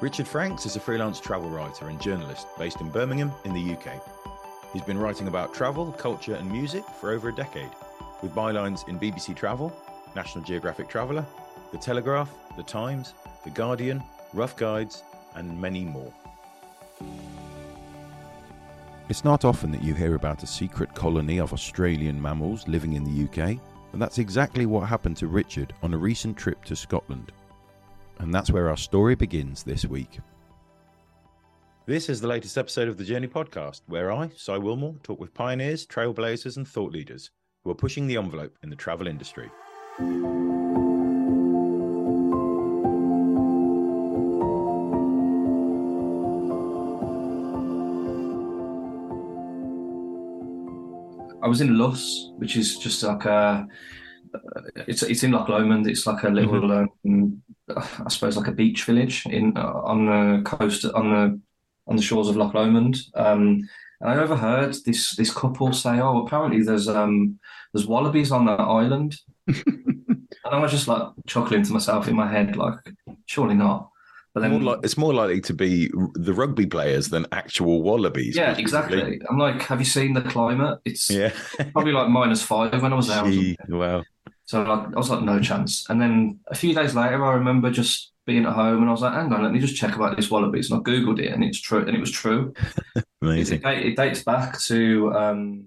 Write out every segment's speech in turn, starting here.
Richard Franks is a freelance travel writer and journalist based in Birmingham in the UK. He's been writing about travel, culture, and music for over a decade, with bylines in BBC Travel, National Geographic Traveller, The Telegraph, The Times, The Guardian, Rough Guides, and many more. It's not often that you hear about a secret colony of Australian mammals living in the UK, and that's exactly what happened to Richard on a recent trip to Scotland. And that's where our story begins this week. This is the latest episode of the Journey podcast, where I, Si Willmore, talk with pioneers, trailblazers, and thought leaders who are pushing the envelope in the travel industry. I was in Luss, which is just like a. It's it's in Loch Lomond. It's like a little, um, I suppose, like a beach village in on the coast on the on the shores of Loch Lomond. Um, and I overheard this this couple say, "Oh, apparently there's um there's wallabies on that island," and I was just like chuckling to myself in my head, like, "Surely not." But then, More like, it's more likely to be the rugby players than actual wallabies. yeah, exactly. I'm like, "Have you seen the climate? It's Yeah. probably like minus five when I was there." Gee, wow. So like, I was like, no chance. And then a few days later, I remember just being at home and I was like, hang on, let me just check about these wallabies. And I googled it, and it's true, and it was true. It, Amazing. date- it dates back to um,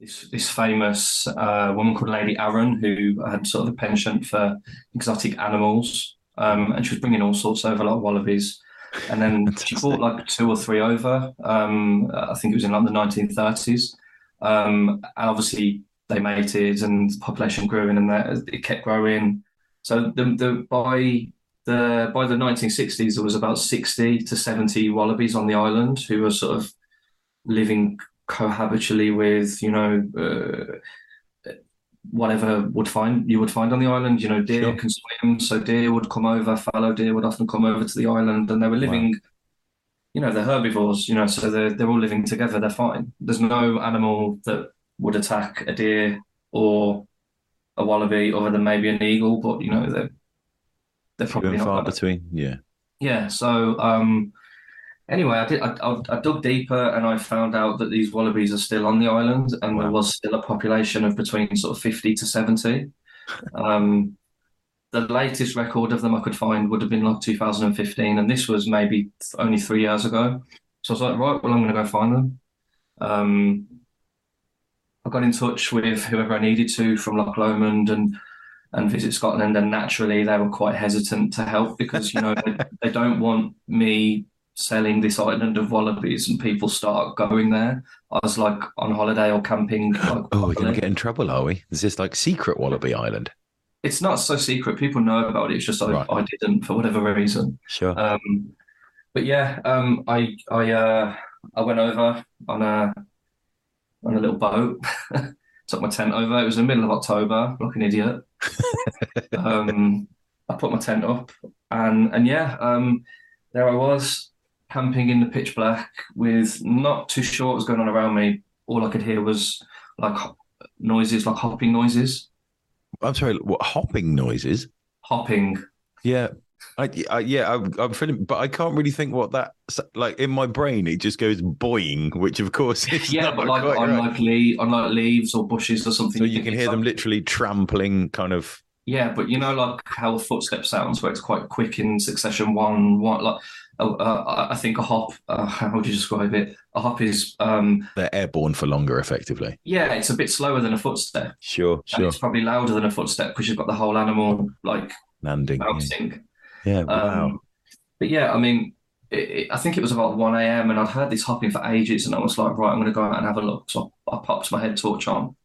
this this famous uh, woman called Lady Arran, who had sort of a penchant for exotic animals, um, and she was bringing all sorts over, like wallabies. And then she brought like two or three over. Um, I think it was in like the 1930s. Um, and obviously they mated and the population grew in and that it kept growing. So the, the by the by the 1960s there was about 60 to 70 wallabies on the island who were sort of living cohabitually with you know uh, whatever would find you would find on the island. You know, deer Sure. can swim, so deer would come over. Fallow deer would often come over to the island, and they were living. You know, they're herbivores. You know, so they're they're all living together. They're fine. There's no animal that would attack a deer or a wallaby other than maybe an eagle, but you know they're they're probably far gonna- between. Yeah. yeah, so um, anyway, I did. I, I, I dug deeper and I found out that these wallabies are still on the island, and there was still a population of between sort of fifty to seventy. Um, the latest record of them I could find would have been like 2015, and this was maybe only three years ago. So I was like, right, well, I'm going to go find them. Um, I got in touch with whoever I needed to from Loch Lomond and and Visit Scotland, and naturally they were quite hesitant to help because you know they, they don't want me selling this island of wallabies and people start going there. I was like on holiday or camping. Like, Oh, we're gonna get in trouble, are we? Is this like secret Wallaby Island? It's not so secret. People know about it. It's just I, Right. I didn't for whatever reason. Sure. Um, but yeah, um, I I uh, I went over on a on a little boat, took my tent over. It was in the middle of October, like an idiot. um, I put my tent up, and and yeah, um, there I was camping in the pitch black with not too sure what was going on around me. All I could hear was like noises, like hopping noises. I'm sorry, what hopping noises? Hopping. Yeah, I, I yeah, I'm, I'm feeling, but I can't really think what that like in my brain. It just goes boing, which of course is yeah, but like on right. like le- on like leaves or bushes or something. So you, can hear them like... literally trampling, kind of. Yeah, but you know, like how a footstep sounds, where it's quite quick in succession. One, one, like uh, uh I think a hop. Uh, how would you describe it? A hop is um they're airborne for longer, effectively. Yeah, it's a bit slower than a footstep. Sure, sure. it's probably louder than a footstep because you've got the whole animal like landing, bouncing. Yeah. Yeah, wow. Um, but yeah, I mean, it, it, I think it was about 1 a.m. and I'd heard this hopping for ages and I was like, right, I'm going to go out and have a look. So I, I popped my head torch on.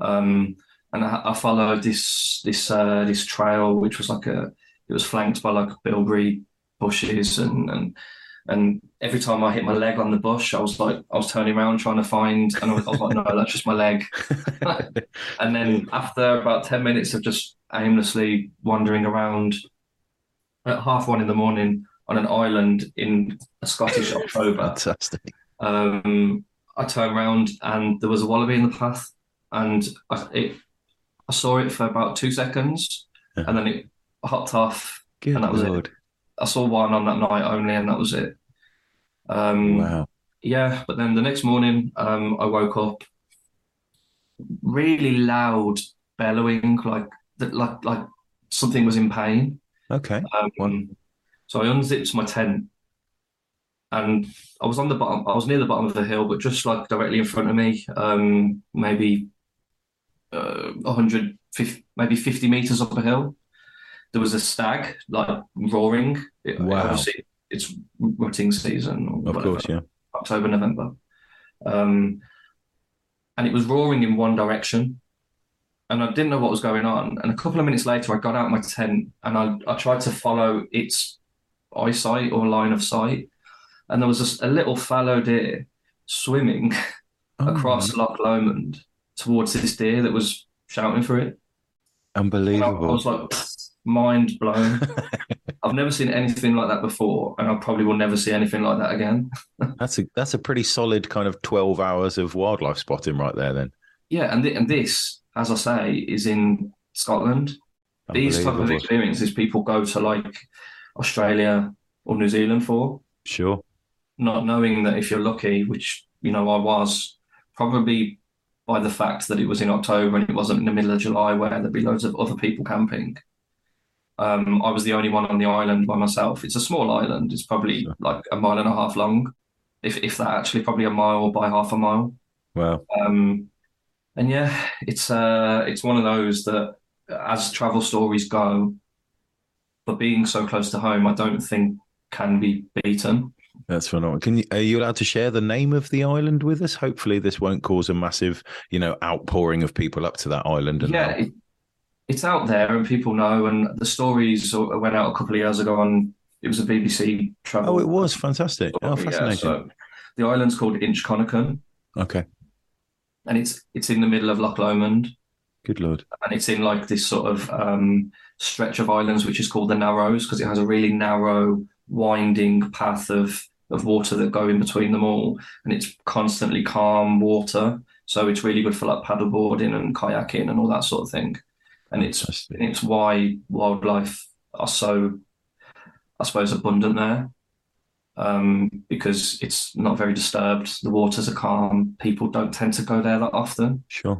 Um, and I, I, followed this this uh, this trail, which was like a it was flanked by like bilberry bushes and and and every time I hit my leg on the bush, I was like I was turning around trying to find, and I was, I was like, no, that's just my leg. and then after about ten minutes of just aimlessly wandering around, at half one in the morning on an island in a Scottish October. Fantastic. Um, I turned around and there was a wallaby in the path, and I, it, I saw it for about two seconds, yeah. and then it hopped off, Good and that was Lord. it. I saw one on that night only, and that was it. Um, wow. Yeah, but then the next morning, um, I woke up really loud bellowing, like like like something was in pain. Okay. Um, so I unzipped my tent and I was on the bottom, I was near the bottom of the hill, but just like directly in front of me, um, maybe uh, 150, maybe 50 meters up a hill, there was a stag like roaring. It, wow. Obviously, it's rutting season. of whatever, course, yeah. October, November. Um, and it was roaring in one direction and I didn't know what was going on. And a couple of minutes later, I got out my tent and I, I tried to follow its eyesight or line of sight. And there was a, a little fallow deer swimming oh, across. Loch Lomond towards this deer that was shouting for it. Unbelievable. I, I was like, mind blown. I've never seen anything like that before, and I probably will never see anything like that again. that's a that's a pretty solid kind of twelve hours of wildlife spotting right there, then. Yeah, and th- and this as I say, is in Scotland. These type of experiences people go to like Australia or New Zealand for. Sure. Not knowing that if you're lucky, which you know I was, probably by the fact that it was in October and it wasn't in the middle of July where there'd be loads of other people camping. Um, I was the only one on the island by myself. It's a small island. It's probably sure. like a mile and a half long, if if that actually, probably a mile by half a mile. Wow. Um, and yeah, it's uh, it's one of those that as travel stories go, but being so close to home, I don't think can be beaten. That's phenomenal. Can you, are you allowed to share the name of the island with us? Hopefully, this won't cause a massive, you know, outpouring of people up to that island. And yeah, it, it's out there and people know. And the stories went out a couple of years ago on. It was a BBC travel. Oh, it was fantastic. Story, oh, fascinating. Yeah, so the island's called Inchconnachan. Okay and it's it's in the middle of Loch Lomond. Good lord! And it's in like this sort of um, stretch of islands, which is called the Narrows, because it has a really narrow, winding path of of water that go in between them all, and it's constantly calm water. So it's really good for like paddleboarding and kayaking and all that sort of thing. And it's it's why wildlife are so, I suppose, abundant there um, because it's not very disturbed. The waters are calm. People don't tend to go there that often. Sure.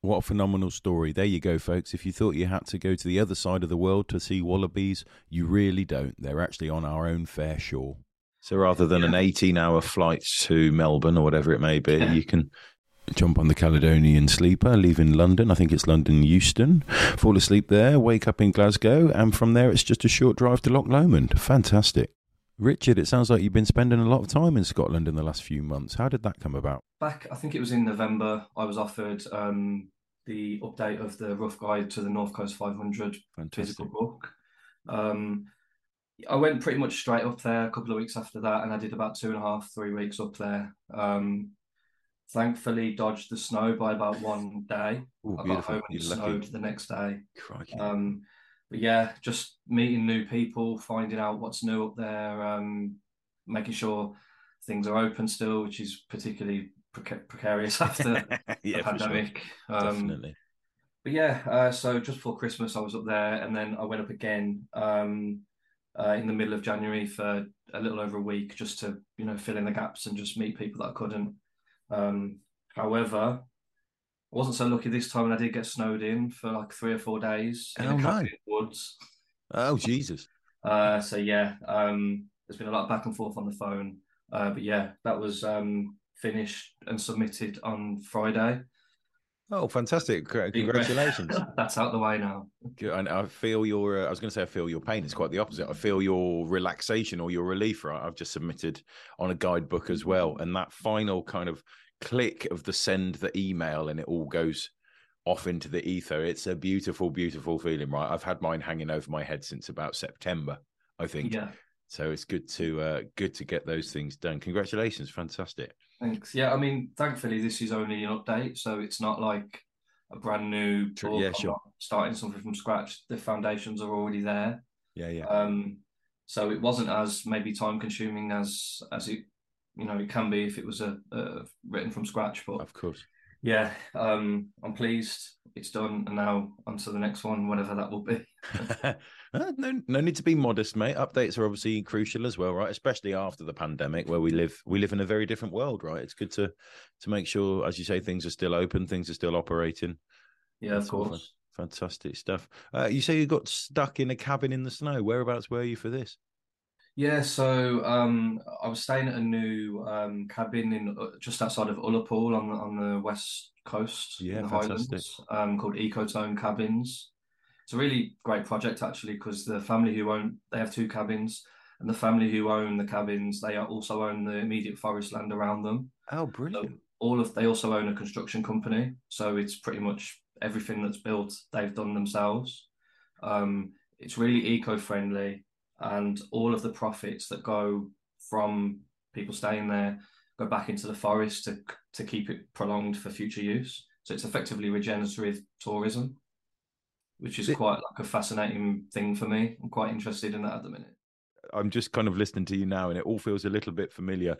What a phenomenal story. There you go, folks. If you thought you had to go to the other side of the world to see wallabies, you really don't. They're actually on our own fair shore. So rather than yeah. an 18 hour flight to Melbourne or whatever it may be, yeah. you can jump on the Caledonian Sleeper, leave in London. I think it's London Euston. Fall asleep there, wake up in Glasgow, and from there it's just a short drive to Loch Lomond. Fantastic. Richard, it sounds like you've been spending a lot of time in Scotland in the last few months. How did that come about? Back, I think it was in November, I was offered um, the update of the Rough Guide to the North Coast 500 Fantastic. physical book. Um, I went pretty much straight up there a couple of weeks after that, and I did about two and a half, three weeks up there. Um, thankfully, dodged the snow by about one day. Ooh, I got home and it You're lucky. snowed the next day. Crikey. Um, but yeah, just meeting new people, finding out what's new up there, um, making sure things are open still, which is particularly preca- precarious after yeah, the for sure. pandemic. Um, Definitely. but yeah, uh, so just before Christmas, I was up there, and then I went up again um, uh, in the middle of January for a little over a week, just to you know fill in the gaps and just meet people that I couldn't. Um, however, I wasn't so lucky this time, and I did get snowed in for like three or four days in Oh, a cabin no. the woods. Oh, Jesus. Uh, so yeah, um, there's been a lot of back and forth on the phone, uh, but yeah, that was um, finished and submitted on Friday. Oh, fantastic. Congratulations. That's out the way now. Good. And I feel your, uh, I was going to say, I feel your pain. It's quite the opposite. I feel your relaxation or your relief, right? I've just submitted on a guidebook as well. And that final kind of click of the send the email and it all goes off into the ether. It's a beautiful, beautiful feeling, right? I've had mine hanging over my head since about September, I think. Yeah. So it's good to uh, good to get those things done. Congratulations, fantastic. Thanks. Yeah, I mean, thankfully, this is only an update, so it's not like a brand new talk. yeah, sure. starting something from scratch. The foundations are already there. Yeah, yeah. Um, so it wasn't as maybe time consuming as as it you know it can be if it was a, a written from scratch. But of course. yeah, um, I'm pleased it's done, and now on to the next one, whatever that will be. Uh, no, no need to be modest, mate. Updates are obviously crucial as well, right? Especially after the pandemic, where we live, we live in a very different world, right? It's good to to make sure, as you say, things are still open, things are still operating. Yeah, of That's all course. Fantastic stuff. Uh, you say you got stuck in a cabin in the snow. Whereabouts were you for this? Yeah, so um, I was staying at a new um, cabin in uh, just outside of Ullapool on the on the west coast Yeah, in the fantastic. Highlands, um, called Ecotone Cabins. It's a really great project actually because the family who own they have two cabins, and the family who own the cabins they also own the immediate forest land around them. Oh, So brilliant! all of they also own a construction company, so it's pretty much everything that's built they've done themselves. Um, it's really eco-friendly, and all of the profits that go from people staying there go back into the forest to to keep it prolonged for future use. So it's effectively regenerative tourism, which is quite like a fascinating thing for me. I'm quite interested in that at the minute. I'm just kind of listening to you now, and it all feels a little bit familiar.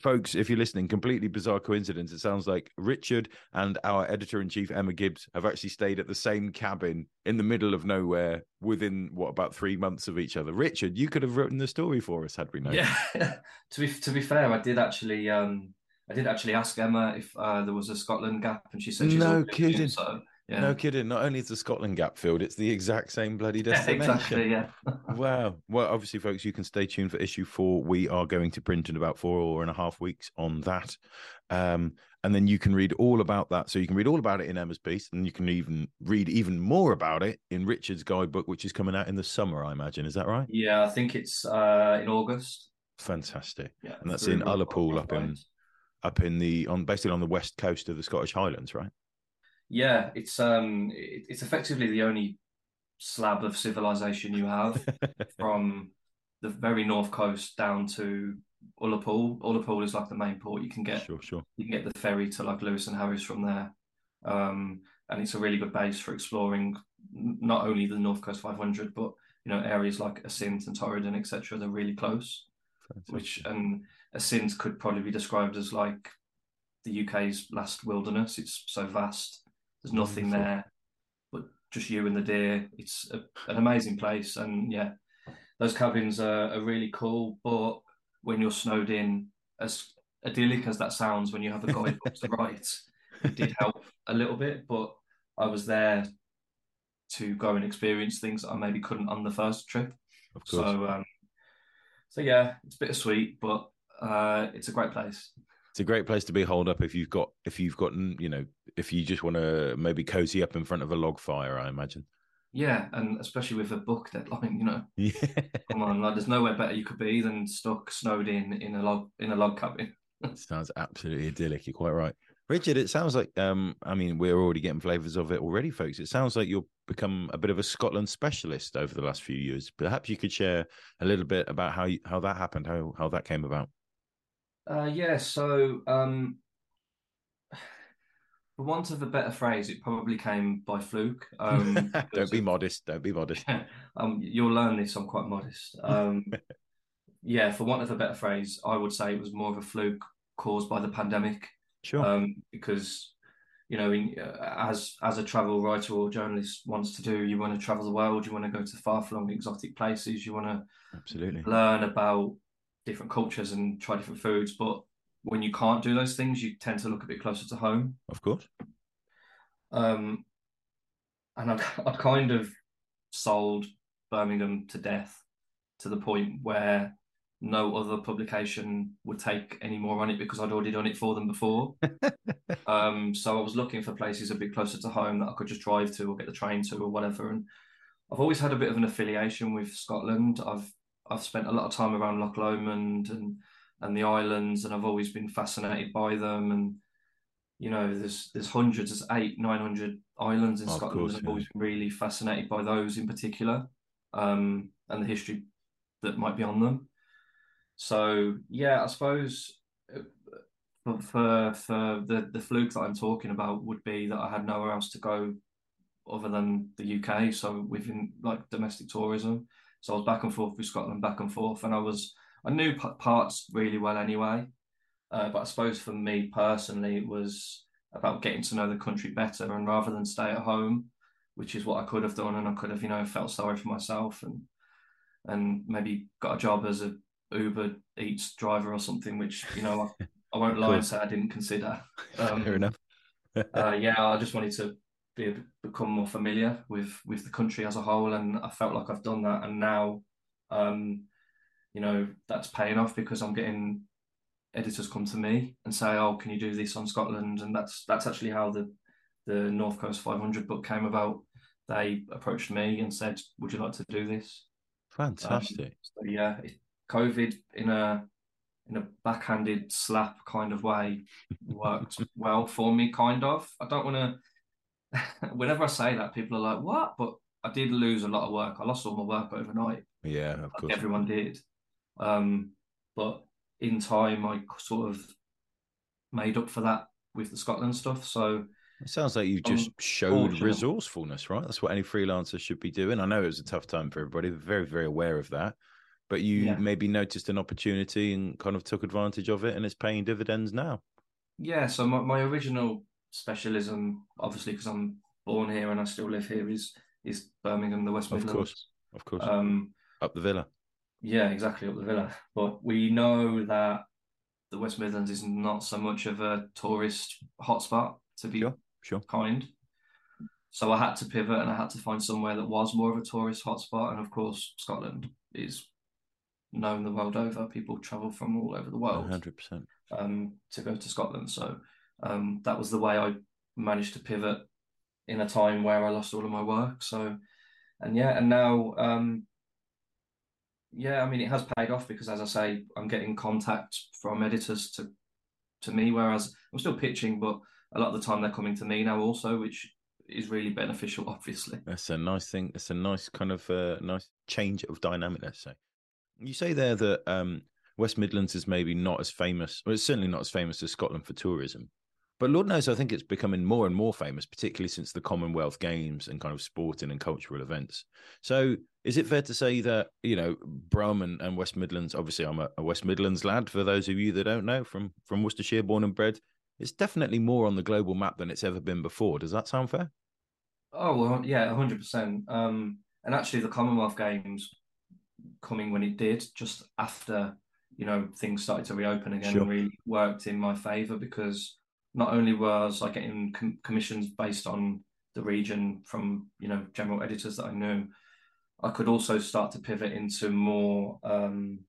Folks, if you're listening, completely bizarre coincidence. It sounds like Richard and our editor in chief, Emma Gibbs, have actually stayed at the same cabin in the middle of nowhere within what about three months of each other. Richard, you could have written the story for us had we known. Yeah, to be to be fair, I did actually um I did actually ask Emma if uh, there was a Scotland gap, and she said she's No kidding. So yeah, No kidding. Not only is the Scotland gap filled, it's the exact same bloody yeah, destination. exactly, yeah. Wow. Well, obviously, folks, you can stay tuned for issue four. We are going to print in about four or and a half weeks on that. Um, and then you can read all about that. So you can read all about it in Emma's piece, and you can even read even more about it in Richard's guidebook, which is coming out in the summer, I imagine. Is that right? Yeah, I think it's uh in August. Fantastic. Yeah, And that's in Ullapool up in up in the on basically on the west coast of the Scottish Highlands, right? Yeah, it's um it, it's effectively the only slab of civilization you have from the very north coast down to Ullapool. Ullapool is like the main port. You can get sure, sure. you can get the ferry to like Lewis and Harris from there. Um, and it's a really good base for exploring not only the North Coast 500, but you know areas like Assynt and Torridon, etc. They're really close. Which Fantastic. and Assynt could probably be described as like the UK's last wilderness. It's so vast. There's nothing Wonderful. there, just you and the deer. It's a, an amazing place, and yeah, those cabins are, are really cool. But when you're snowed in, as idyllic as that sounds, when you have a guidebook to write, it did help a little bit. But I was there to go and experience things that I maybe couldn't on the first trip. Of course. So, um, so yeah, it's bittersweet, but uh, it's a great place. it's a great place to be holed up if you've got if you've got mm, you know if you just want to maybe cozy up in front of a log fire i imagine Yeah, and especially with a book deadline, you know, yeah come on, like there's nowhere better you could be than stuck snowed in in a log in a log cabin. sounds absolutely idyllic you're quite right Richard, it sounds like um, I mean, we're already getting flavours of it already, folks. It sounds like you've become a bit of a Scotland specialist over the last few years. Perhaps you could share a little bit about how you, how that happened, how how that came about. Uh, yeah, so um, for want of a better phrase, it probably came by fluke. Um, don't be modest. Don't be modest. um, you'll learn this. I'm quite modest. Um, yeah, for want of a better phrase, I would say it was more of a fluke caused by the pandemic. Sure. Um, because you know, in, uh, as as a travel writer or journalist wants to do, you want to travel the world, you want to go to far flung exotic places, you want to absolutely learn about different cultures and try different foods. But when you can't do those things, you tend to look a bit closer to home. Of course. Um, and I'd, I'd kind of sold Birmingham to death to the point where no other publication would take any more on it because I'd already done it for them before. um, so I was looking for places a bit closer to home that I could just drive to or get the train to or whatever. And I've always had a bit of an affiliation with Scotland. I've I've spent a lot of time around Loch Lomond and and the islands, and I've always been fascinated by them. And you know, there's there's hundreds, there's eight, nine hundred islands in oh, Scotland, course, and I've always been really fascinated by those in particular, um, and the history that might be on them. So yeah, I suppose uh, for for, for the the fluke that I'm talking about would be that I had nowhere else to go other than the UK. So within like domestic tourism, so I was back and forth with Scotland, back and forth, and I was I knew parts really well anyway. Uh, but I suppose for me personally, it was about getting to know the country better, and rather than stay at home, which is what I could have done, and I could have you know felt sorry for myself and and maybe got a job as a Uber Eats driver or something, which you know I, I won't lie and say I didn't consider. Um, Fair enough. uh, yeah, I just wanted to be become more familiar with with the country as a whole, and I felt like I've done that. And now, um, you know, that's paying off because I'm getting editors come to me and say, "Oh, can you do this on Scotland?" And that's that's actually how the the North Coast 500 book came about. They approached me and said, "Would you like to do this?" Fantastic. Um, so yeah, COVID in a in a backhanded slap kind of way worked well for me. Kind of. I don't want to. whenever I say that, people are like, "What?" But I did lose a lot of work. I lost all my work overnight. Yeah, of like course. Everyone did. Um, but in time, I sort of made up for that with the Scotland stuff. So it sounds like you just showed resourcefulness, right? That's what any freelancer should be doing. I know it was a tough time for everybody. Very, very aware of that but you yeah. maybe noticed an opportunity and kind of took advantage of it and it's paying dividends now yeah so my, my original specialism obviously because i'm born here and i still live here is is birmingham the west midlands of course of course um, up the villa yeah exactly up the villa but we know that the west midlands is not so much of a tourist hotspot to be sure, sure. kind so I had to pivot and I had to find somewhere that was more of a tourist hotspot. And of course, Scotland is known the world over. People travel from all over the world, hundred percent, um, to go to Scotland. So um, that was the way I managed to pivot in a time where I lost all of my work. So, and yeah, and now, um, yeah, I mean, it has paid off because, as I say, I'm getting contact from editors to to me, whereas I'm still pitching, but a lot of the time they're coming to me now also, which is really beneficial, obviously. That's a nice thing. It's a nice kind of uh, nice change of dynamic, let's say. You say there that um, West Midlands is maybe not as famous, well, it's certainly not as famous as Scotland for tourism. But Lord knows, I think it's becoming more and more famous, particularly since the Commonwealth Games and kind of sporting and cultural events. So, is it fair to say that you know Brum and, and West Midlands? Obviously, I'm a, a, West Midlands lad. For those of you that don't know, from from Worcestershire, born and bred, it's definitely more on the global map than it's ever been before. Does that sound fair? Oh well, yeah, hundred um, percent. And actually, the Commonwealth Games coming when it did, just after you know things started to reopen again, sure. really worked in my favour because not only was I getting com- commissions based on the region from you know general editors that I knew, I could also start to pivot into more um,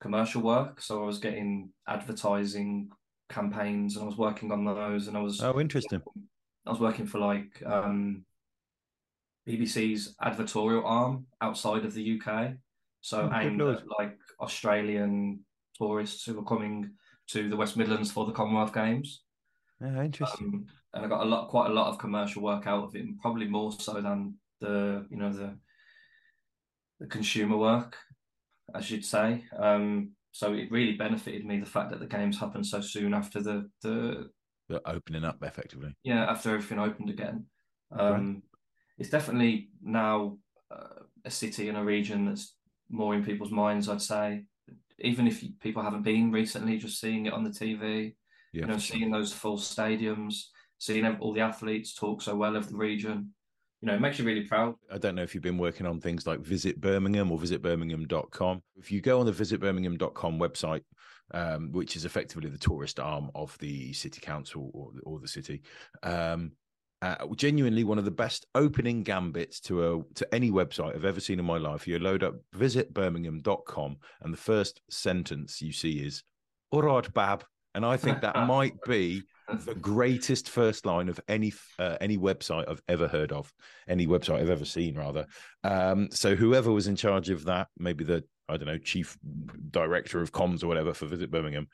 commercial work. So I was getting advertising campaigns, and I was working on those, and I was oh interesting. I was working for like um, BBC's advertorial arm outside of the UK. So oh, aimed at like Australian tourists who were coming to the West Midlands for the Commonwealth Games. Yeah, interesting. Um, and I got a lot, quite a lot of commercial work out of it, and probably more so than the, you know, the the consumer work, I should say. Um, so it really benefited me the fact that the games happened so soon after the the The opening up effectively. yeah after everything opened again. Um, It's definitely now uh, a city and a region that's more in people's minds. I'd say, even if people haven't been recently, just seeing it on the TV, Yeah, you know, seeing those full stadiums, seeing all the athletes talk so well of the region, you know, it makes you really proud. I don't know if you've been working on things like Visit Birmingham or visitbirmingham.com. If you go on the visitbirmingham.com website, um, which is effectively the tourist arm of the city council or, or the city, um, uh, genuinely one of the best opening gambits to a to any website I've ever seen in my life. You load up visitbirmingham.com and the first sentence you see is "All right, Bab," and I think that might be the greatest first line of any uh, any website I've ever heard of, any website I've ever seen, rather. Um, so whoever was in charge of that, maybe the I don't know chief director of comms or whatever for Visit Birmingham.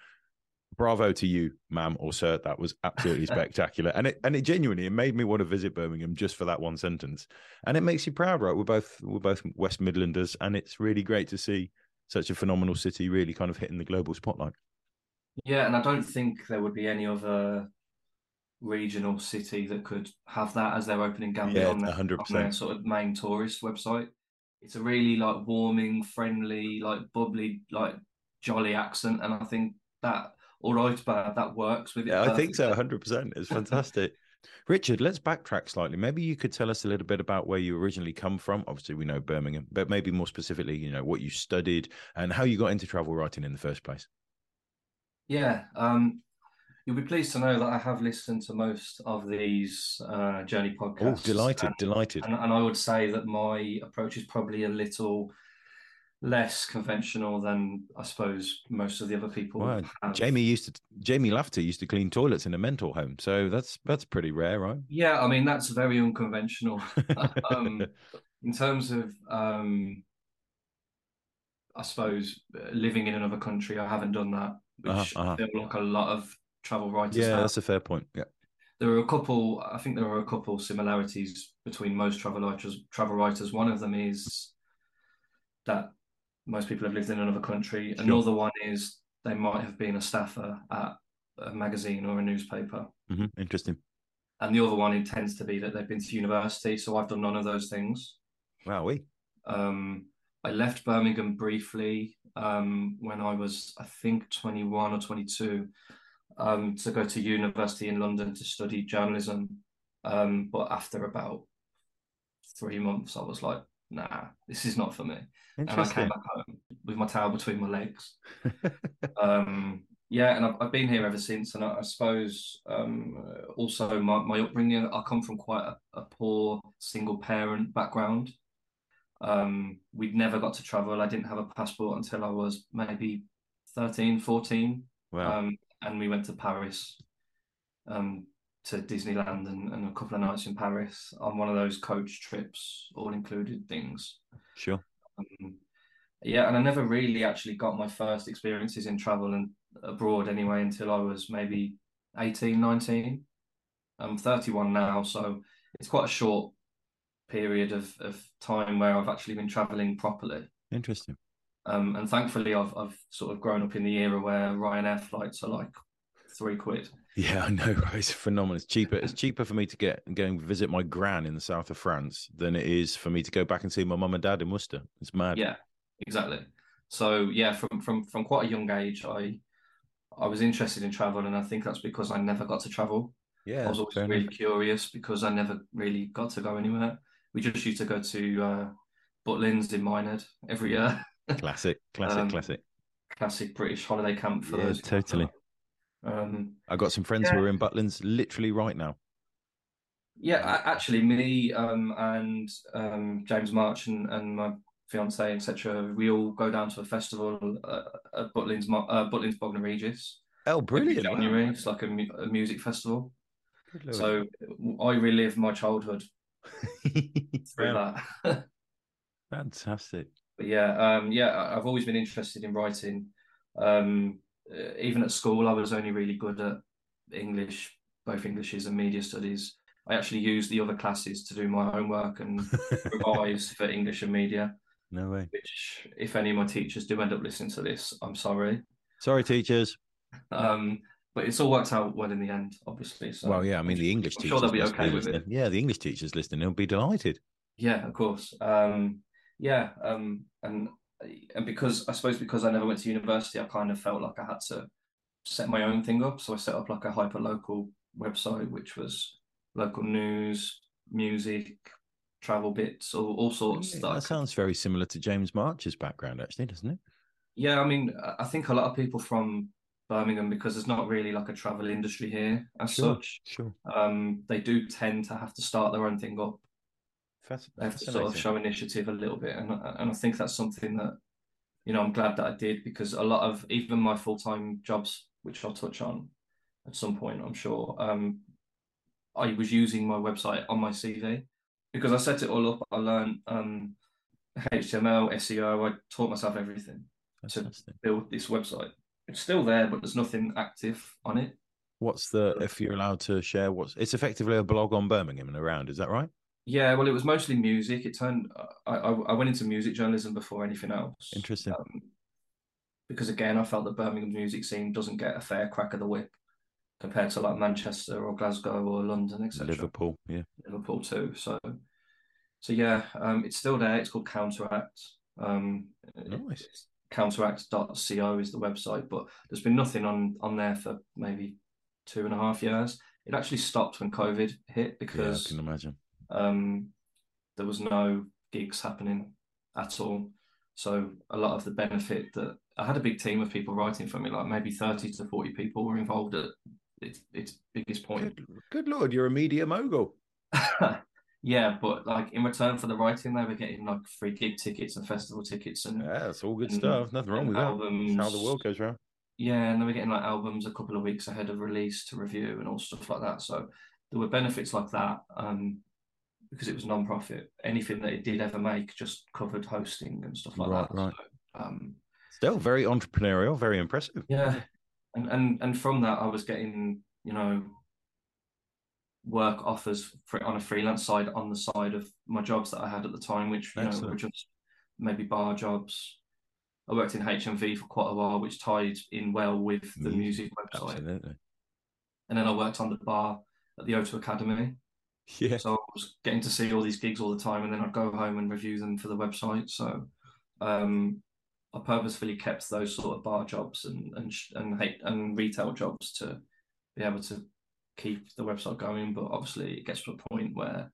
Bravo to you, ma'am or sir. That was absolutely spectacular, and it and it genuinely it made me want to visit Birmingham just for that one sentence, and it makes you proud, right? We're both we're both West Midlanders, and it's really great to see such a phenomenal city really kind of hitting the global spotlight. Yeah, and I don't think there would be any other regional city that could have that as their opening gambit Yeah, on their, 100%. on their sort of main tourist website. It's a really like warming, friendly, like bubbly, like jolly accent, and I think that all right, but that works with it. Yeah, I think so. 100%. It's fantastic. Richard, let's backtrack slightly. Maybe you could tell us a little bit about where you originally come from. Obviously, we know Birmingham, but maybe more specifically, you know, what you studied and how you got into travel writing in the first place. Yeah, um, you'll be pleased to know that I have listened to most of these uh, journey Oh, podcasts. delighted, and, delighted. and, and I would say that my approach is probably a little less conventional than I suppose most of the other people Wow. Jamie used to Jamie Lafferty used to clean toilets in a mental home. So that's that's pretty rare, right? Yeah, I mean that's very unconventional. um, in terms of, um, I suppose uh, living in another country, I haven't done that, which Uh-huh, uh-huh. Feel like a lot of travel writers yeah, have. that's a fair point. Yeah. There are a couple. I think there are a couple similarities between most travel writers. Travel writers. One of them is that most people have lived in another country. Sure. Another one is they might have been a staffer at a magazine or a newspaper. hmm Interesting. And the other one it tends to be that they've been to university. So I've done none of those things. Wow, we. Um, I left Birmingham briefly um, when I was, I think, 21 or 22 um, to go to university in London to study journalism. Um, but after about three months, I was like, nah, this is not for me. And I came back home with my tail between my legs. Um, yeah, and I've, I've been here ever since. And I, I suppose um, also my, my upbringing, I come from quite a, a poor single parent background. Um, we'd never got to travel. I didn't have a passport until I was maybe 13, 14. Wow. Um, and we went to Paris, um, to Disneyland and, and a couple of nights in Paris on one of those coach trips, all included things. sure. Um, yeah, and I never really actually got my first experiences in travel and abroad anyway until I was maybe 18, 19. I'm 31 now, so it's quite a short period of, of time where I've actually been traveling properly. Interesting. Um, and thankfully, I've I've sort of grown up in the era where Ryanair flights are like three quid. Yeah, I know, right? It's phenomenal. It's cheaper. It's cheaper for me to get and go and visit my gran in the south of France than it is for me to go back and see my mum and dad in Worcester. It's mad. Yeah, exactly. So yeah, from from from quite a young age, I I was interested in travel, and I think that's because I never got to travel. yeah. I was always fair enough. really curious because I never really got to go anywhere. We just used to go to uh, Butlins in Minehead every year. Classic, classic, Um, classic. Classic British holiday camp for Yeah, those. totally. Um, I got some friends who are in Butlins literally right now. yeah, actually, me um, and um, James March and, and my fiance, etc., we all go down to a festival uh, at Butlins, uh, Butlins Bognor Regis. Oh, brilliant! January. It's like a, mu- a music festival. So I relive my childhood that. fantastic. But yeah, um, yeah, I've always been interested in writing. Um, uh, even at school, I was only really good at English both Englishes and media studies. I actually used the other classes to do my homework and revise for English and media. No way. Which, if any of my teachers do end up listening to this, I'm sorry. Sorry, teachers. Um, but it's all worked out well in the end, obviously. So well, yeah, I mean, the English I'm teachers. sure they'll be okay with it. Yeah, the English teachers listening will be delighted. Yeah, of course. Um, yeah, um, and and because I suppose because I never went to university, I kind of felt like I had to set my own thing up. So I set up like a hyper local website, which was local news, music, travel bits, all, all sorts. Yeah, that that sounds very similar to James March's background, actually, doesn't it? Yeah, I mean, I think a lot of people from Birmingham, because there's not really like a travel industry here as Sure, such, sure. um, they do tend to have to start their own thing up. Fasc- They have to sort of show initiative a little bit, and and I think that's something that, you know, I'm glad that I did because a lot of even my full-time jobs, which I'll touch on at some point, I'm sure, um, I was using my website on my CV because I set it all up. I learned um, HTML, SEO. I taught myself everything to build this website. It's still there, but there's nothing active on it. What's the, if you're allowed to share, what's it's effectively a blog on Birmingham and around, is that right? Yeah, well, it was mostly music. It turned. I I, I went into music journalism before anything else. Interesting. Um, because again, I felt that Birmingham's music scene doesn't get a fair crack of the whip compared to like Manchester or Glasgow or London, etc. Liverpool, yeah. Liverpool too. So, so yeah, um, it's still there. It's called Counteract. Um, Nice. it's counteract.co is the website, but there's been nothing on on there for maybe two and a half years. It actually stopped when COVID hit Yeah, I because can imagine. um, there was no gigs happening at all. So a lot of the benefit that I had a big team of people writing for me, like maybe 30 to 40 people were involved at its its biggest point. Good, good lord, you're a media mogul. Yeah, but like in return for the writing, they were getting like free gig tickets and festival tickets and Yeah, it's all good and- stuff. Nothing wrong with that. albums. That's how the world goes round. Yeah, and they were getting like albums a couple of weeks ahead of release to review and all stuff like that. So there were benefits like that. Um, because it was non-profit, anything that it did ever make just covered hosting and stuff like Right, that. right. So, um, Still very entrepreneurial, very impressive. yeah, and and and from that, I was getting you know work offers for on a freelance side on the side of my jobs that I had at the time, which you know were just maybe bar jobs. I worked in HMV for quite a while, which tied in well with the Music, music website. Absolutely. And then I worked on the bar at the O2 Academy. Yeah. So I was getting to see all these gigs all the time, and then I'd go home and review them for the website. So um, I purposefully kept those sort of bar jobs and and and and retail jobs to be able to keep the website going. But obviously, it gets to a point where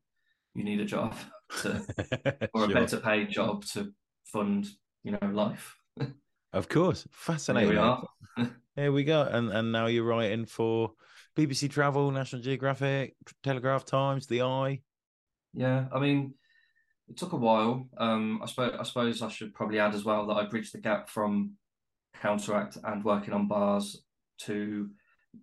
you need a job to or a Sure. better paid job to fund, you know, life. Of course. Here Fascinating. we are. Here we go. And and now you're writing for BBC Travel, National Geographic, Telegraph Times, The i. Yeah, I mean, it took a while. Um, I suppose I suppose I should probably add as well that I bridged the gap from Counteract and working on bars to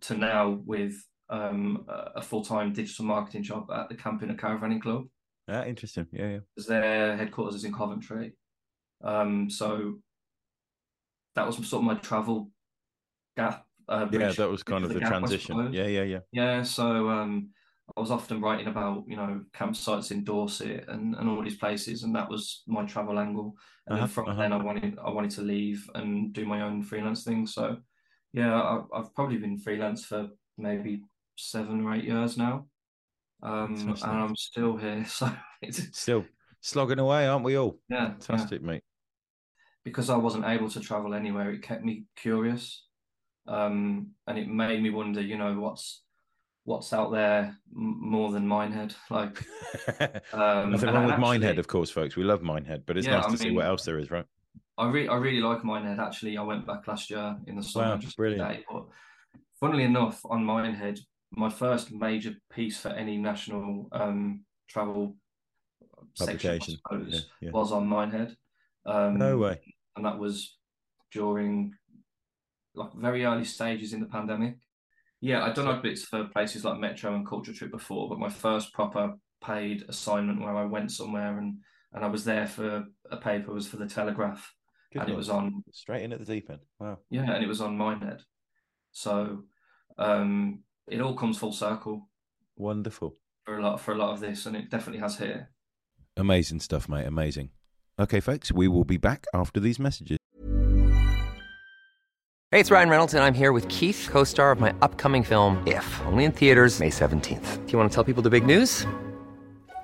to now with um, a a full-time digital marketing job at the Camping and Caravanning Club. Ah, interesting. Yeah, yeah. Because their headquarters is in Coventry. Um, so that was sort of my travel gap. Uh, Yeah, that was kind of bridge the transition. Yeah, yeah, yeah. Yeah, so um, I was often writing about, you know, campsites in Dorset and, and all these places, and that was my travel angle. And Uh-huh, then from uh-huh. then, I wanted I wanted to leave and do my own freelance thing. So, yeah, I, I've probably been freelance for maybe seven or eight years now, um, and. I'm still here. So it's Still slogging away, aren't we all? yeah, yeah. Fantastic, mate. Because I wasn't able to travel anywhere, it kept me curious, um, and it made me wonder, you know, what's what's out there m- more than Minehead, like. Um, Nothing wrong with Minehead, of course, folks. We love Minehead, but it's Yeah, nice I to see what else there is, right? I really, I really like Minehead. Actually, I went back last year in the summer Wow, just brilliant. today. But funnily enough, on Minehead, my first major piece for any national um, travel section, I Publication. suppose, Yeah, yeah. was on Minehead. Um, No way. and that was during like very early stages in the pandemic. Yeah, I'd done odd bits for places like Metro and Culture Trip before, but my first proper paid assignment where I went somewhere and and I was there for a paper was for the Telegraph, Good and it was on Straight in at the deep end. Wow. yeah, and it was on Minehead. So um, it all comes full circle Wonderful. for a lot for a lot of this, and it definitely has here. Amazing stuff, mate. Amazing. Okay, folks, we will be back after these messages. Hey, it's Ryan Reynolds, and I'm here with Keith, co star of my upcoming film, If, only in theaters, May 17th. Do you want to tell people the big news?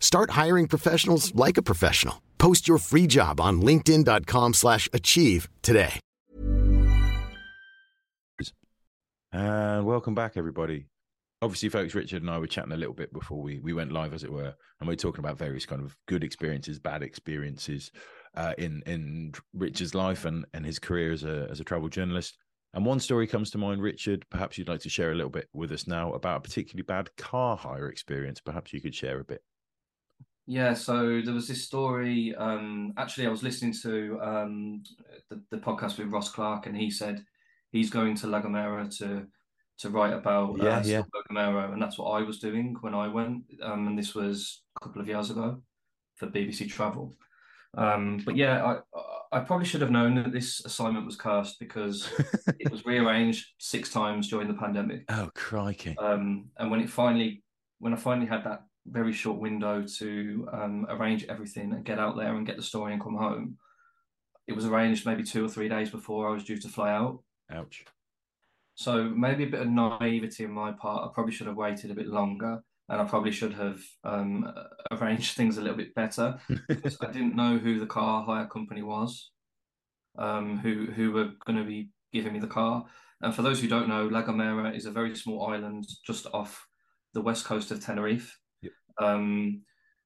Start hiring professionals like a professional. Post your free job on linkedin.com/achieve slash achieve today. And welcome back, everybody. Obviously, folks, Richard and I were chatting a little bit before we, we went live, as it were, and we are talking about various kind of good experiences, bad experiences uh, in in Richard's life and, and his career as a as a travel journalist. And one story comes to mind, Richard. Perhaps you'd like to share a little bit with us now about a particularly bad car hire experience. Perhaps you could share a bit. Yeah, so there was this story. Um, actually, I was listening to um, the, the podcast with Ross Clark, and he said he's going to La Gomera to to write about Yeah, uh, yeah. La Gomera, and that's what I was doing when I went. Um, and this was a couple of years ago for BBC Travel. Um, but yeah, I I probably should have known that this assignment was cursed because it was rearranged six times during the pandemic. Oh, crikey. Um, and when it finally, when I finally had that very short window to um, arrange everything and get out there and get the story and come home, it was arranged maybe two or three days before I was due to fly out. Ouch. So maybe a bit of naivety on my part. I probably should have waited a bit longer, and I probably should have um, arranged things a little bit better because I didn't know who the car hire company was, um, who who were going to be giving me the car. And for those who don't know, La Gomera is a very small island just off the west coast of Tenerife. Um,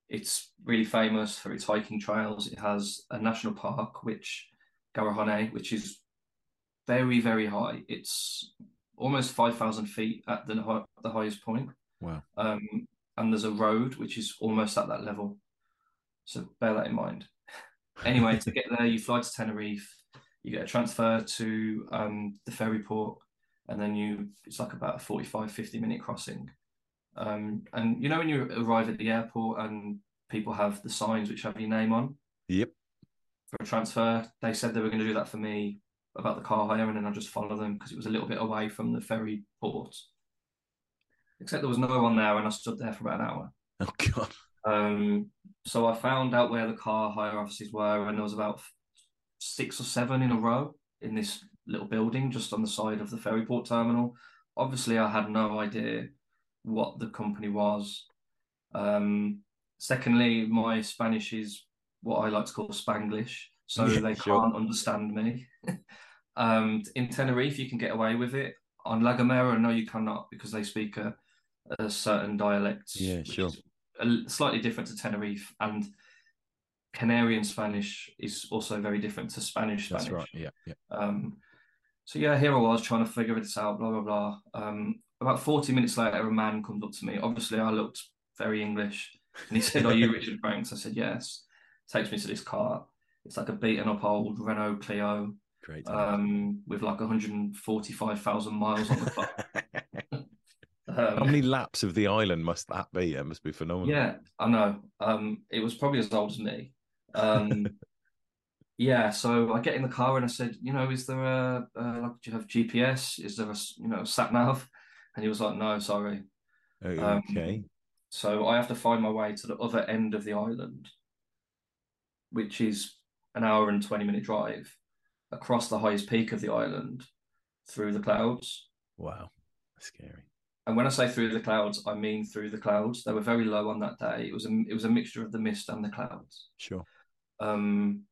it's really famous for its hiking trails. It has a national park, which Garajonay, which is very very high. It's almost five thousand feet at the the highest point. Wow. Um, and there's a road which is almost at that level. So bear that in mind. Anyway, to get there, you fly to Tenerife, you get a transfer to um, the ferry port, and then you it's like about a 45, 50 minute crossing. Um, and you know when you arrive at the airport and people have the signs which have your name on Yep. for a transfer, they said they were going to do that for me about the car hire, and then I just follow them because it was a little bit away from the ferry port. Except there was no one there, and I stood there for about an hour. Oh, God. Um, so I found out where the car hire offices were, and there was about six or seven in a row in this little building just on the side of the ferry port terminal. Obviously, I had no idea what the company was. Um, secondly, my Spanish is what I like to call Spanglish, so Yeah, they sure. can't understand me. um, in Tenerife, you can get away with it. On La Gomera, no, you cannot because they speak a, a certain dialect. Yeah, which sure. is a- slightly different to Tenerife, and Canarian Spanish is also very different to Spanish Spanish. That's right. Yeah. Yeah. Um, so yeah, here I was trying to figure this out, blah blah blah. Um, about forty minutes later, a man comes up to me. Obviously, I looked very English, and he said, "Are you Richard Franks?" I said, "Yes." Takes me to this car. It's like a beaten up old Renault Clio, Great. um, with like one hundred and forty five thousand miles on the clock. Um, How many laps of the island must that be? It must be phenomenal. Yeah, I know. Um, it was probably as old as me. Um, yeah, so I get in the car and I said, you know, is there a uh, like, do you have GPS? Is there a, you know sat nav? And he was like, no, sorry. Um, Okay. So I have to find my way to the other end of the island, which is an hour and twenty minute drive across the highest peak of the island through the clouds. wow. Scary. And when I say through the clouds, I mean through the clouds. They were very low on that day. It was a it was a mixture of the mist and the clouds. Sure. Um,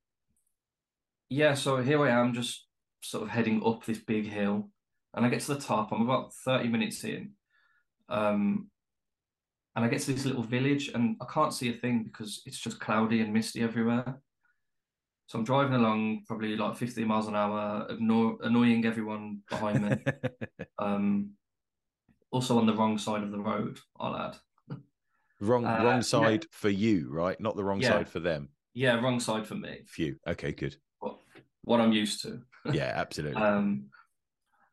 yeah, so here I am, just sort of heading up this big hill, and I get to the top. I'm about 30 minutes in. Um, and I get to this little village and I can't see a thing because it's just cloudy and misty everywhere. So I'm driving along probably like 50 miles an hour, anno- annoying everyone behind me. um, also on the wrong side of the road, I'll add. Wrong, Uh, wrong yeah. side for you, right? Not the wrong Yeah. side for them. Yeah, wrong side for me. Few. Okay, good. What, what I'm used to. Yeah, absolutely. Um,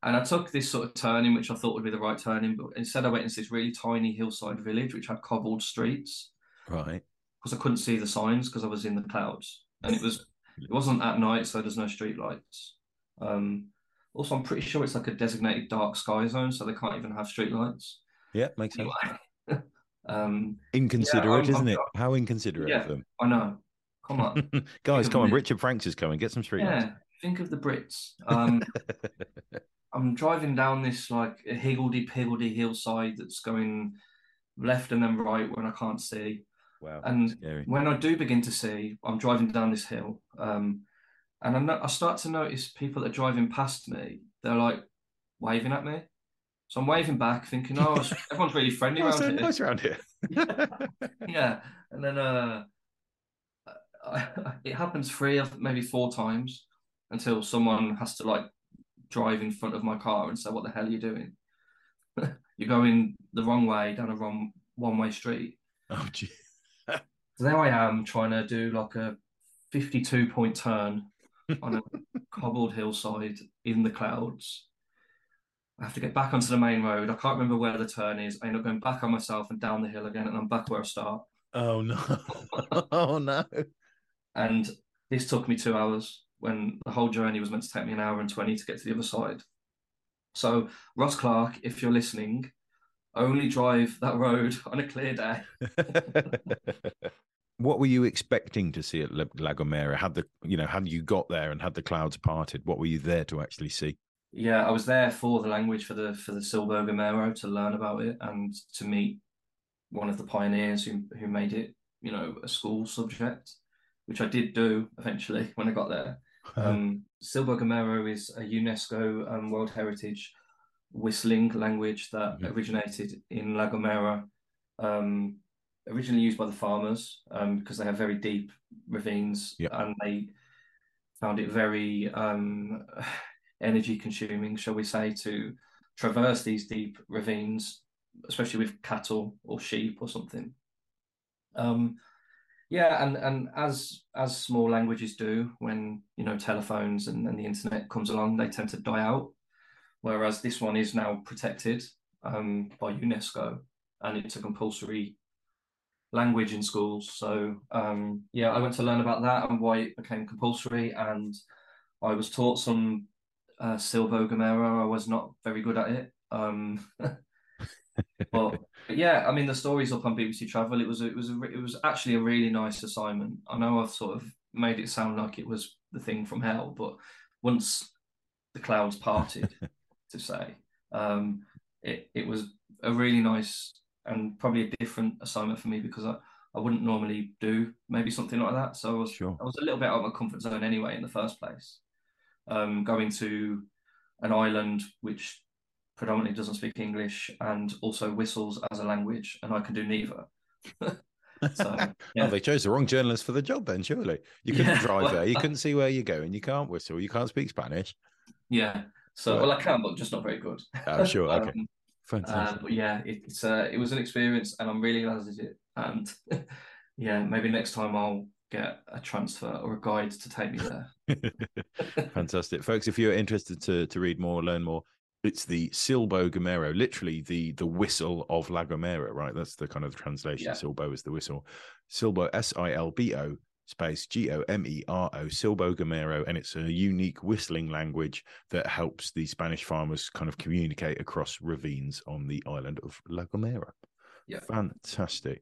and I took this sort of turning, which I thought would be the right turning, but instead I went into this really tiny hillside village, which had cobbled streets right. because I couldn't see the signs because I was in the clouds, and it was it wasn't at night, so there's no street lights. Um, also, I'm pretty sure it's like a designated dark sky zone, so they can't even have street lights. Yeah, makes sense. Um, Inconsiderate, I'm- isn't I'm- it? How inconsiderate yeah, of them. I know. Come on, Guys, come on. Richard Franks is coming. Get some street yeah. Think of the Brits. Um, I'm driving down this like a higgledy piggledy hillside that's going left and then right when I can't see. Wow. And scary. when I do begin to see, I'm driving down this hill, um, and I, no- I start to notice people that are driving past me. They're like waving at me, so I'm waving back, thinking, "Oh, everyone's really friendly around so here." nice around here. yeah, and then uh, it happens three or maybe four times until someone has to like drive in front of my car and say, "What the hell are you doing? You're going the wrong way down a wrong one-way street." oh, gee. So there I am trying to do like a 52 point turn on a cobbled hillside in the clouds. I have to get back onto the main road. I can't remember where the turn is. I end up going back on myself and down the hill again, and I'm back where I start. Oh, no. oh, no. And this took me two hours when the whole journey was meant to take me an hour and 20 to get to the other side. So, Ross Clark, if you're listening, only drive that road on a clear day. what were you expecting to see at La Gomera? Had the you know had you got there and had the clouds parted? What were you there to actually see? Yeah, I was there for the language for the for the Silbo Gomero to learn about it and to meet one of the pioneers who who made it, you know, a school subject, which I did do eventually when I got there. Um, Silbo Gomero is a UNESCO um, World Heritage whistling language that Mhm. originated in La Gomera, um, originally used by the farmers um, because they have very deep ravines Yep. and they found it very um, energy consuming, shall we say, to traverse these deep ravines, especially with cattle or sheep or something. Yeah, and and as as small languages do, when you know telephones and, and the internet comes along, they tend to die out. Whereas this one is now protected um, by UNESCO, and it's a compulsory language in schools. So um, yeah, I went to learn about that and why it became compulsory, and I was taught some uh, Silvo. I was not very good at it. Um, but, yeah, I mean the story's up on BBC Travel. It was a, it was a, it was actually a really nice assignment. I know I've sort of made it sound like it was the thing from hell, but once the clouds parted, to say, um, it it was a really nice and probably a different assignment for me because I, I wouldn't normally do maybe something like that. So I was Sure. I was a little bit out of my comfort zone anyway in the first place. Um, going to an island which predominantly doesn't speak English and also whistles as a language, and I can do neither. so yeah. Oh, they chose the wrong journalist for the job then, surely. You couldn't Yeah, drive well- there. You couldn't see where you're going. You can't whistle. You can't speak Spanish. yeah. So well, I can, but just not very good. Oh, sure. Okay. Um, Fantastic. Uh, but yeah, it, it's uh, it was an experience, and I'm really glad I did it. And yeah, maybe next time I'll get a transfer or a guide to take me there. Fantastic. Folks, if you're interested to, to read more, learn more, it's the Silbo Gomero, literally the the whistle of La Gomera, right? That's the kind of translation. Yeah. Silbo is the whistle. Silbo, S I L B O space G O M E R O, Silbo Gomero. And it's a unique whistling language that helps the Spanish farmers kind of communicate across ravines on the island of La Gomera. Yeah. Fantastic.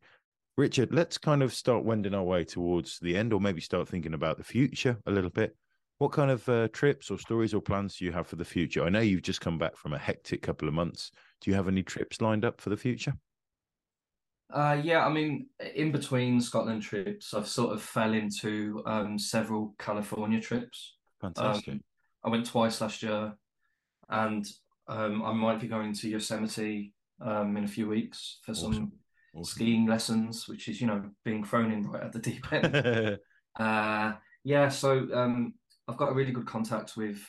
Richard, let's kind of start wending our way towards the end, or maybe start thinking about the future a little bit. What kind of uh, trips or stories or plans do you have for the future? I know you've just come back from a hectic couple of months. Do you have any trips lined up for the future? Uh, yeah, I mean, in between Scotland trips, I've sort of fell into um, several California trips. Fantastic. Um, I went twice last year, and Um, I might be going to Yosemite um, in a few weeks for Awesome. some Awesome. skiing lessons, which is you know being thrown in right at the deep end. uh, yeah, so um, I've got a really good contact with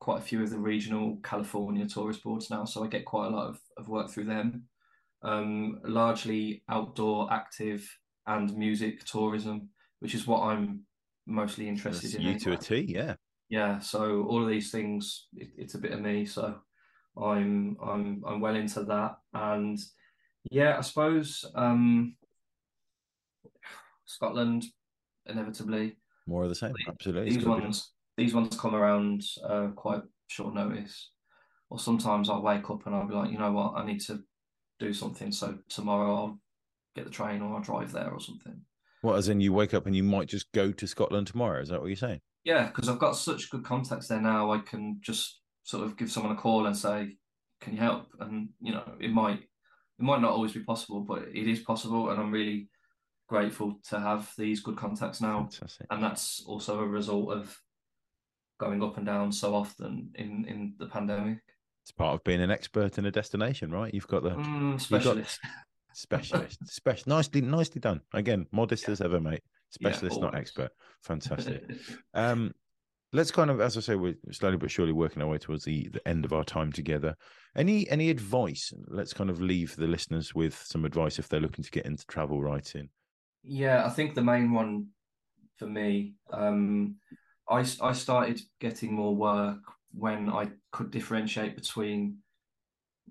quite a few of the regional California tourist boards now, so I get quite a lot of, of work through them. Um, largely outdoor, active, and music tourism, which is what I'm mostly interested That's in. you to a T, yeah. Yeah, so all of these things, it, it's a bit of me. So I'm I'm I'm well into that, and yeah, I suppose um, Scotland inevitably More of the same. Absolutely. These ones these ones come around uh, quite short notice, or sometimes I'll wake up and I'll be like, you know what, I need to do something. So tomorrow I'll get the train or I'll drive there or something. What, as in you wake up and you might just go to Scotland tomorrow? Is that what you're saying? Yeah, because I've got such good contacts there now. I can just sort of give someone a call and say, "Can you help?" And you know, it might it might not always be possible, but it is possible, and I'm really grateful to have these good contacts now. Fantastic. And that's also a result of going up and down so often in in the pandemic. It's part of being an expert in a destination, right? You've got the Mm, got specialist. specialist. Special nicely nicely done. Again, modest as ever, mate. Yeah, Specialist, not expert. Fantastic. Um, let's kind of, as I say, we're slowly but surely working our way towards the, the end of our time together. Any any advice? Let's kind of leave the listeners with some advice if they're looking to get into travel writing. Yeah, I think the main one for me, um, I I started getting more work when I could differentiate between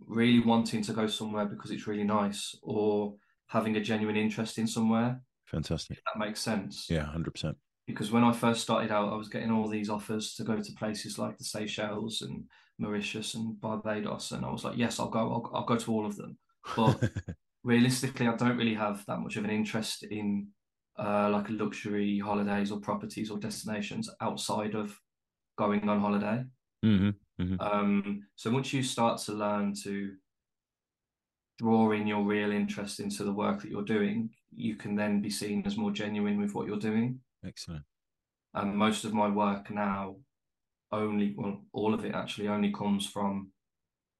really wanting to go somewhere because it's really nice or having a genuine interest in somewhere. Fantastic. That makes sense. Yeah, hundred percent. Because when I first started out, I was getting all these offers to go to places like the Seychelles and Mauritius and Barbados, and I was like, yes, I'll go. I'll, I'll go to all of them. But realistically, I don't really have that much of an interest in uh, like luxury holidays or properties or destinations outside of going on holiday. hmm hmm Um, so once you start to learn to draw in your real interest into the work that you're doing, you can then be seen as more genuine with what you're doing. Excellent. And most of my work now only, well, all of it actually only comes from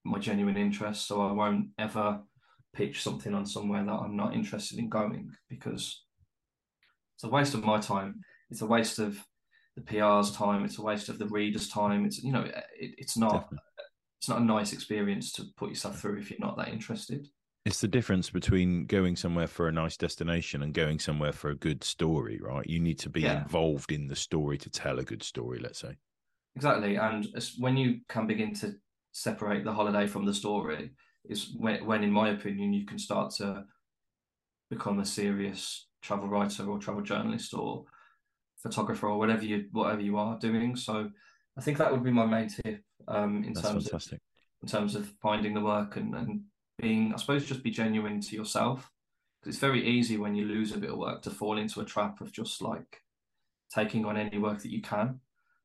my genuine interest. So I won't ever pitch something on somewhere that I'm not interested in going because it's a waste of my time. It's a waste of the PR's time. It's a waste of the reader's time. It's you know, it, it's not Definitely. it's not a nice experience to put yourself through if you're not that interested. It's the difference between going somewhere for a nice destination and going somewhere for a good story, right? You need to be Yeah. involved in the story to tell a good story, let's say. Exactly, and when you can begin to separate the holiday from the story, is when, when, in my opinion, you can start to become a serious travel writer or travel journalist or photographer or whatever you whatever you are doing. So, I think that would be my main tip um, in That's terms of in terms of finding the work and, and being, I suppose, just be genuine to yourself. Because it's very easy when you lose a bit of work to fall into a trap of just like taking on any work that you can.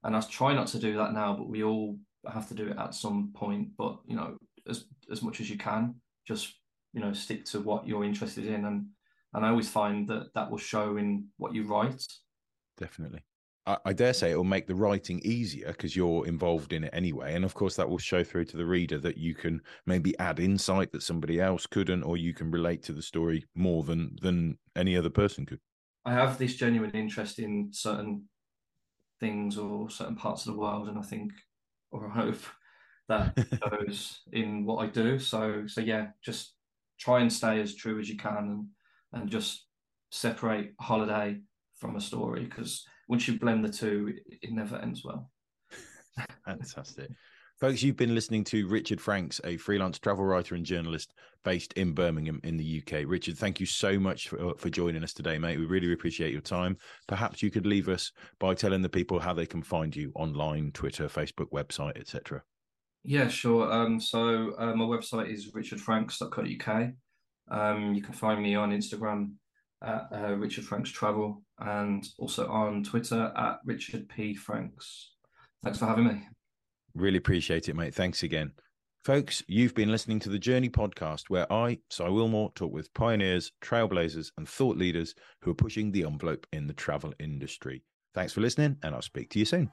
And I try not to do that now, but we all have to do it at some point. But you know, as as much as you can, just you know, stick to what you're interested in, and and I always find that that will show in what you write. Definitely. I, I dare say it will make the writing easier because you're involved in it anyway. And of course, that will show through to the reader that you can maybe add insight that somebody else couldn't, or you can relate to the story more than than any other person could. I have this genuine interest in certain things or certain parts of the world, and I think, or I hope, that shows in what I do. So, so yeah, just try and stay as true as you can, and and just separate holiday from a story because once you blend the two, it, it never ends well. Fantastic. Folks, you've been listening to Richard Franks, a freelance travel writer and journalist based in Birmingham in the UK. Richard, thank you so much for, for joining us today, mate. We really appreciate your time. Perhaps you could leave us by telling the people how they can find you online, Twitter, Facebook, website, etc. Yeah, sure. Um, so uh, my website is richardfranks.co.uk. Um, you can find me on Instagram at uh, Richard Franks Travel and also on Twitter at Richard P Franks. Thanks for having me. Really appreciate it, mate. Thanks again. Folks, you've been listening to the Journey podcast, where I, Si Willmore, talk with pioneers, trailblazers, and thought leaders who are pushing the envelope in the travel industry. Thanks for listening, and I'll speak to you soon.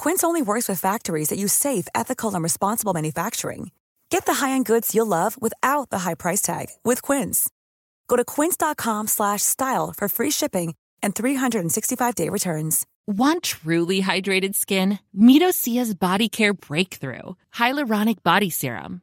Quince only works with factories that use safe, ethical, and responsible manufacturing. Get the high-end goods you'll love without the high price tag with Quince. Go to quince.com/style for free shipping and 365-day returns. Want truly hydrated skin? Meet Osea's Body Care Breakthrough Hyaluronic Body Serum.